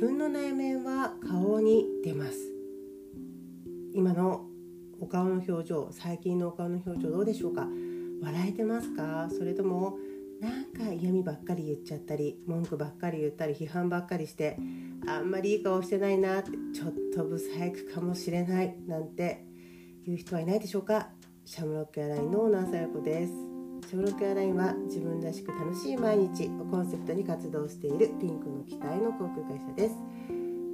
分の内面は顔に出ます。今のお顔の表情最近のお顔の表情どうでしょうか？笑えてますか？それともなんか嫌味ばっかり言っちゃったり文句ばっかり言ったり批判ばっかりしてあんまりいい顔してないなってちょっとブサイクかもしれないなんて言う人はいないでしょうか？シャムロックエアラインのナーサヤコです。シャムロックエアラインは自分らしく楽しい毎日をコンセプトに活動しているピンクの機体の航空会社です。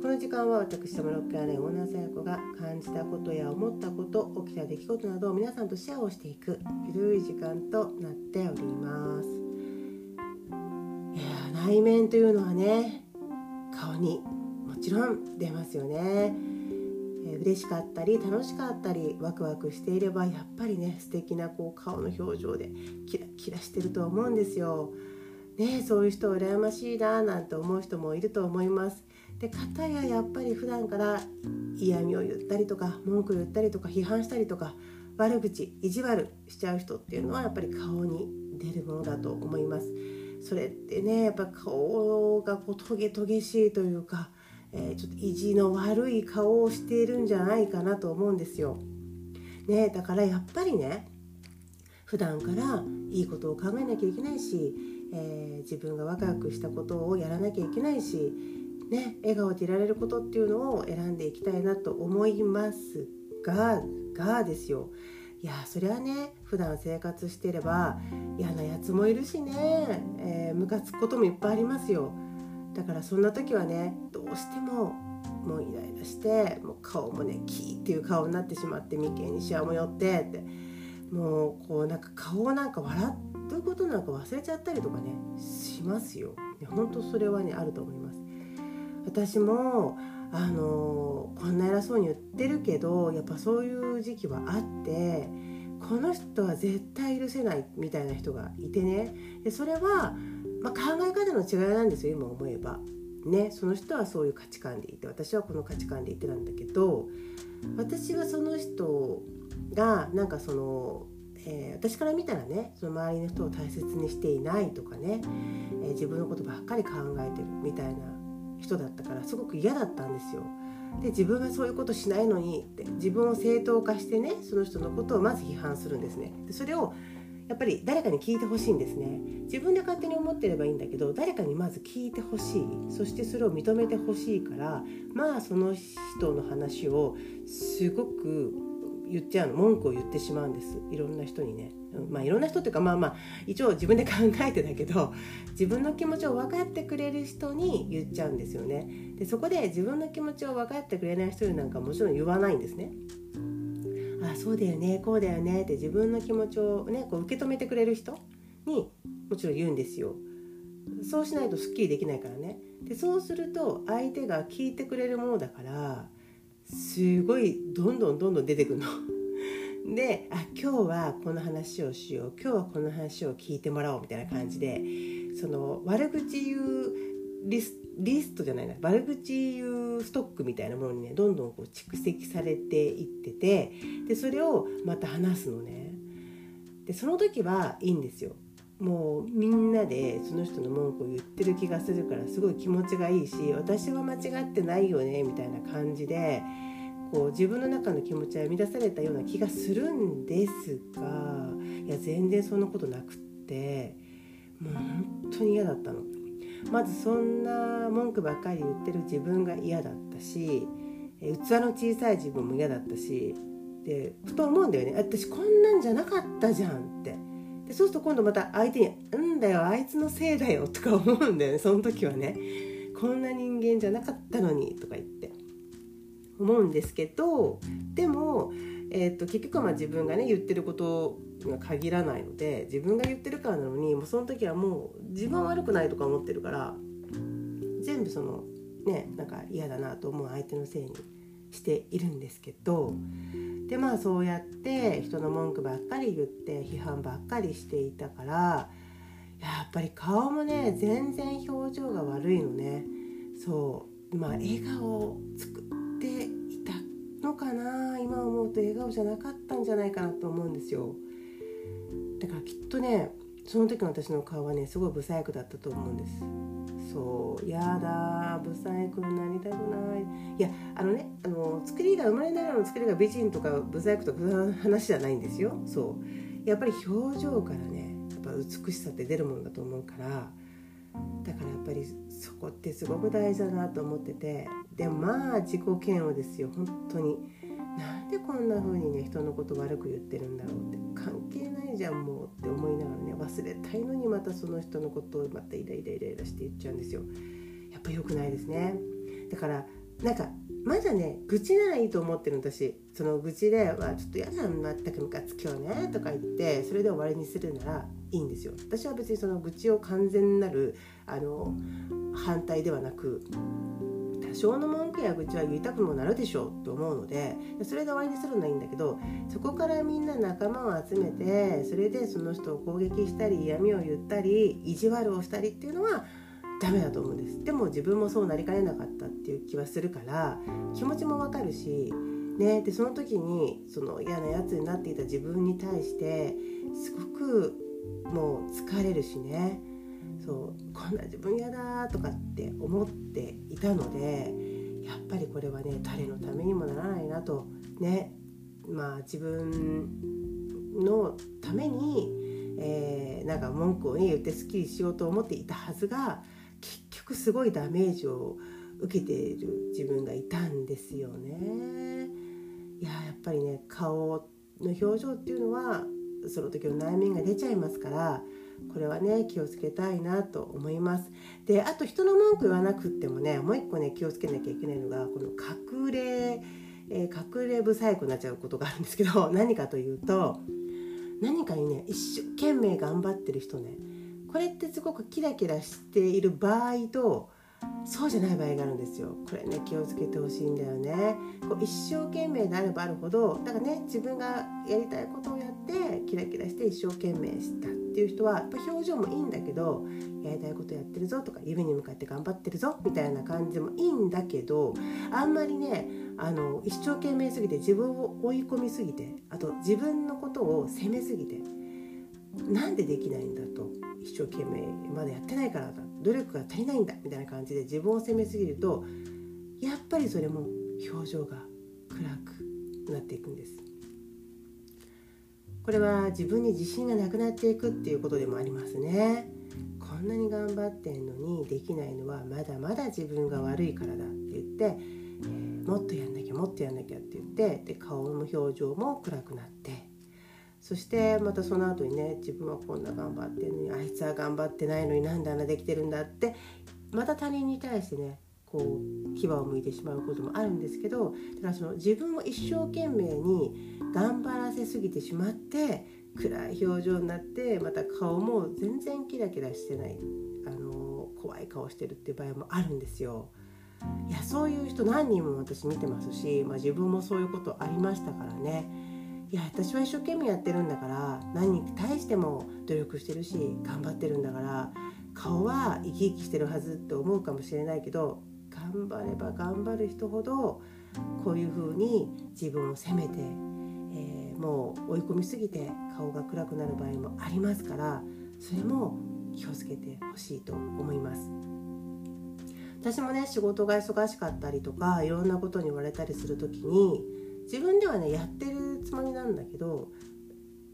この時間は私シャムロックアラインオーナーさやこが感じたことや思ったこと起きた出来事などを皆さんとシェアをしていくゆるい時間となっております。いや内面というのはね顔にもちろん出ますよね、え、嬉しかったり楽しかったりワクワクしていればやっぱりね素敵なこう顔の表情でキラキラしてると思うんですよ。ね、そういう人羨ましいななんて思う人もいると思います。で片ややっぱり普段から嫌味を言ったりとか文句言ったりとか批判したりとか悪口意地悪しちゃう人っていうのはやっぱり顔に出るものだと思います。それってねやっぱ顔がこうトゲトゲしいというか、えー、ちょっと意地の悪い顔をしているんじゃないかなと思うんですよ。ね、だからやっぱりね普段からいいことを考えなきゃいけないし、えー、自分がワクワクしたことをやらなきゃいけないし、ね、笑顔でいられることっていうのを選んでいきたいなと思いますががですよ。いやそりゃね普段生活してれば嫌なやつもいるしね、えー、つくこともいっぱいありますよ。だからそんな時はねどうしてももうイライラしてもう顔もねキーっていう顔になってしまって眉間にしわも寄ってってもうこうなんか顔をなんか笑うことなんか忘れちゃったりとかねしますよ。本当それはねあると思います。私もあのこんな偉そうに言ってるけどやっぱそういう時期はあってこの人は絶対許せないみたいな人がいてね。でそれは、まあ、考え方の違いなんですよ今思えば。ね、その人はそういう価値観でいて私はこの価値観でいてなんだけど私はその人がなんかその、えー、私から見たらねその周りの人を大切にしていないとかね、えー、自分のことばっかり考えてるみたいな人だったからすごく嫌だったんですよ。で自分がそういうことしないのにって自分を正当化してねその人のことをまず批判するんですね。でそれをやっぱり誰かに聞いてほしいんですね。自分で勝手に思ってればいいんだけど誰かにまず聞いてほしい。そしてそれを認めてほしいからまあその人の話をすごく言っちゃうの文句を言ってしまうんです。いろんな人にね。まあいろんな人っていうかまあまあ一応自分で考えてだけど自分の気持ちを分かってくれる人に言っちゃうんですよね。でそこで自分の気持ちを分かってくれない人になんかもちろん言わないんですね。あそうだよねこうだよねって自分の気持ちをねこう受け止めてくれる人にもちろん言うんですよそうしないとすっきりできないからねでそうすると相手が聞いてくれるものだからすごいどんどんどんどん出てくるの。であ今日はこの話をしよう今日はこの話を聞いてもらおうみたいな感じでその悪口言うリスリストじゃないな。悪口言うストックみたいなものにねどんどんこう蓄積されていっててでそれをまた話すのね。でその時はいいんですよ。もうみんなでその人の文句を言ってる気がするからすごい気持ちがいいし私は間違ってないよねみたいな感じでこう自分の中の気持ちは乱されたような気がするんですがいや全然そんなことなくってもう本当に嫌だったの。まずそんな文句ばっかり言ってる自分が嫌だったし器の小さい自分も嫌だったしでふと思うんだよね。私こんなんじゃなかったじゃんって。でそうすると今度また相手に「うんだよあいつのせいだよ」とか思うんだよねその時はねこんな人間じゃなかったのにとか言って思うんですけどでも、えーと、結局はまあ自分がね言ってることが限らないので自分が言ってるからなのにもうその時はもう自分は悪くないとか思ってるから全部そのねなんか嫌だなと思う相手のせいにしているんですけどでまあそうやって人の文句ばっかり言って批判ばっかりしていたからやっぱり顔もね全然表情が悪いのね。そう。まあ笑顔を作ってかな今思うと笑顔じゃなかったんじゃないかなと思うんですよ。だからきっとねその時の私の顔はねすごい不細工だったと思うんです。そうやだブサイクになりたくない。いやあのねあの作りが生まれながらの作りが美人とかブサイクとかそういう話じゃないんですよ。そう。やっぱり表情からねやっぱ美しさって出るものだと思うからだからやっぱりそこってすごく大事だなと思っててでもまあ自己嫌悪ですよ。本当に。なんでこんな風にね人のこと悪く言ってるんだろうって。関係ないじゃんもうって思いながらね忘れたいのにまたその人のことをまたイライライライラして言っちゃうんですよ。やっぱ良くないですね。だからなんかまだね愚痴ならいいと思ってる私。その愚痴で「わちょっと嫌だ全くムカつ今日ね」とか言ってそれで終わりにするならいいんですよ。私は別にその愚痴を完全なるあの反対ではなく多少の文句や愚痴は言いたくもなるでしょうと思うのでそれで終わりにするのはいいんだけどそこからみんな仲間を集めてそれでその人を攻撃したり嫌味を言ったり意地悪をしたりっていうのはダメだと思うんです。でも自分もそうなりかねなかったっていう気はするから気持ちもわかるしね、でその時にその嫌なやつになっていた自分に対してすごくもう疲れるしねそうこんな自分嫌だとかって思っていたのでやっぱりこれはね誰のためにもならないなとねまあ自分のために、えー、なんか文句を、ね、言ってすっきりしようと思っていたはずが結局すごいダメージを受けている自分がいたんですよね。いややっぱりね顔の表情っていうのはその時の内面が出ちゃいますからこれはね気をつけたいなと思います。であと人の文句言わなくってもねもう一個ね気をつけなきゃいけないのがこの隠れ、えー、隠れ不細工になっちゃうことがあるんですけど 何かというと何かにね一生懸命頑張ってる人ねこれってすごくキラキラしている場合とそうじゃない場合があるんですよ。これね気をつけてほしいんだよね。こう一生懸命であればあるほどだからね自分がやりたいことをやってキラキラして一生懸命したっていう人はやっぱ表情もいいんだけどやりたいことやってるぞとか夢に向かって頑張ってるぞみたいな感じもいいんだけどあんまりねあの一生懸命すぎて自分を追い込みすぎてあと自分のことを責めすぎてなんでできないんだと一生懸命まだやってないからだ努力が足りないんだみたいな感じで自分を責めすぎるとやっぱりそれも表情が暗くなっていくんです。これは自分に自信がなくなっていくっていうことでもありますね。こんなに頑張ってんのにできないのはまだまだ自分が悪いからだって言って、えー、もっとやんなきゃもっとやんなきゃって言ってで顔の表情も暗くなってそしてまたその後にね自分はこんな頑張ってるのにあいつは頑張ってないのになんであんなできてるんだってまた他人に対してねこう牙を向いてしまうこともあるんですけどだからその自分を一生懸命に頑張らせすぎてしまって暗い表情になってまた顔も全然キラキラしてないあの怖い顔してるっていう場合もあるんですよ。いやそういう人何人も私見てますし、まあ、自分もそういうことありましたからね。いや私は一生懸命やってるんだから何に対しても努力してるし頑張ってるんだから顔は生き生きしてるはずって思うかもしれないけど頑張れば頑張る人ほどこういうふうに自分を責めて、えー、もう追い込みすぎて顔が暗くなる場合もありますからそれも気をつけてほしいと思います。私もね仕事が忙しかったりとかいろんなことに言われたりする時に自分ではねやってるつもりなんだけど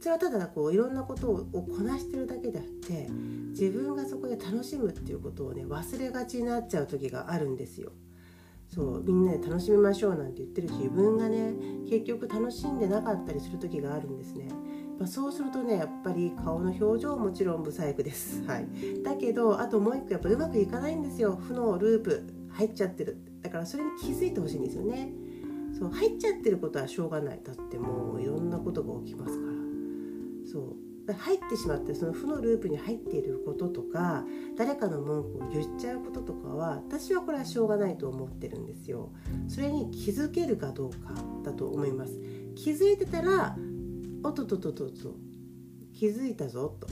それはただこういろんなことをこなしてるだけであって自分がそこで楽しむっていうことをね忘れがちになっちゃう時があるんですよ。そうみんなで楽しみましょうなんて言ってる自分がね結局楽しんでなかったりする時があるんですね。まあ、そうするとねやっぱり顔の表情もちろん不細工です。はい、だけどあともう一個やっぱうまくいかないんですよ負のループ入っちゃってるだからそれに気づいてほしいんですよね。そう入っちゃってることはしょうがない。だってもういろんなことが起きますから。そう。入ってしまってその負のループに入っていることとか誰かの文句を言っちゃうこととかは私はこれはしょうがないと思ってるんですよ。それに気づけるかどうかだと思います。気づいてたらおっとっとっとっと気づいたぞと。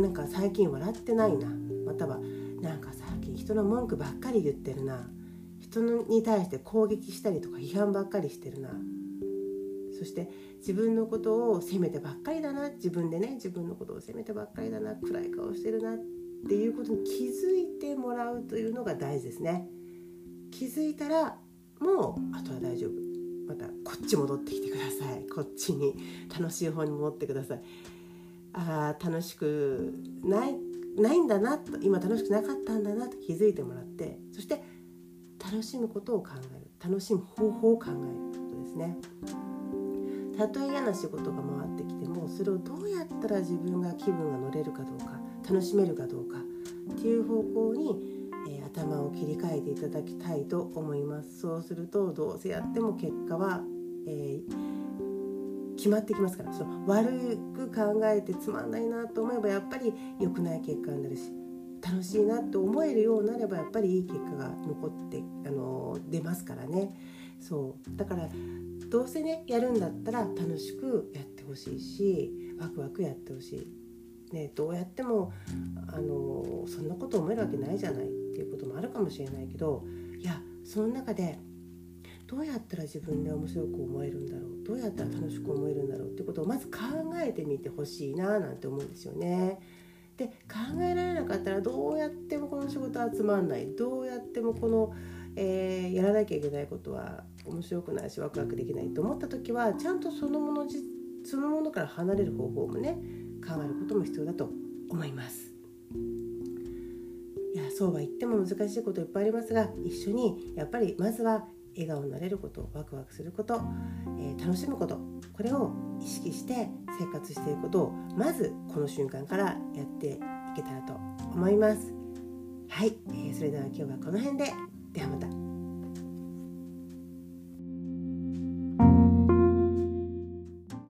なんか最近笑ってないな。またはなんか最近人の文句ばっかり言ってるな人に対して攻撃したりとか批判ばっかりしてるな。そして自分のことを責めてばっかりだな。自分でね自分のことを責めてばっかりだな。暗い顔してるなっていうことに気づいてもらうというのが大事ですね。気づいたらもうあとは大丈夫。またこっち戻ってきてください。こっちに楽しい方に戻ってください。あ楽しくないないんだなと今楽しくなかったんだなと気づいてもらって。そして楽しむことを考える。楽しむ方法を考えることですね。たとえ嫌な仕事が回ってきてもそれをどうやったら自分が気分が乗れるかどうか楽しめるかどうかっていう方向に、えー、頭を切り替えていただきたいと思います。そうするとどうせやっても結果は、えー、決まってきますから。その悪く考えてつまんないなと思えばやっぱり良くない結果になるし楽しいなと思えるようになればやっぱりいい結果が残ってあの出ますからね。そう。だからどうせねやるんだったら楽しくやってほしいしワクワクやってほしい。ね、どうやってもあのそんなこと思えるわけないじゃない。っていうこともあるかもしれないけどいやその中でどうやったら自分で面白く思えるんだろう。どうやったら楽しく思えるんだろう。ってことをまず考えてみてほしいななんて思うんですよね。で考えられなかったらどうやってもこの仕事はつまんないどうやってもこの、えー、やらなきゃいけないことは面白くないしワクワクできないと思った時はちゃんとそのものそのものから離れる方法もね考えることも必要だと思います。いやそうは言っても難しいこといっぱいありますが一緒にやっぱりまずは笑顔になれることワクワクすること、えー、楽しむことこれを意識して生活していくことをまずこの瞬間からやっていけたらと思います。はい、えー、それでは今日はこの辺で。ではまた。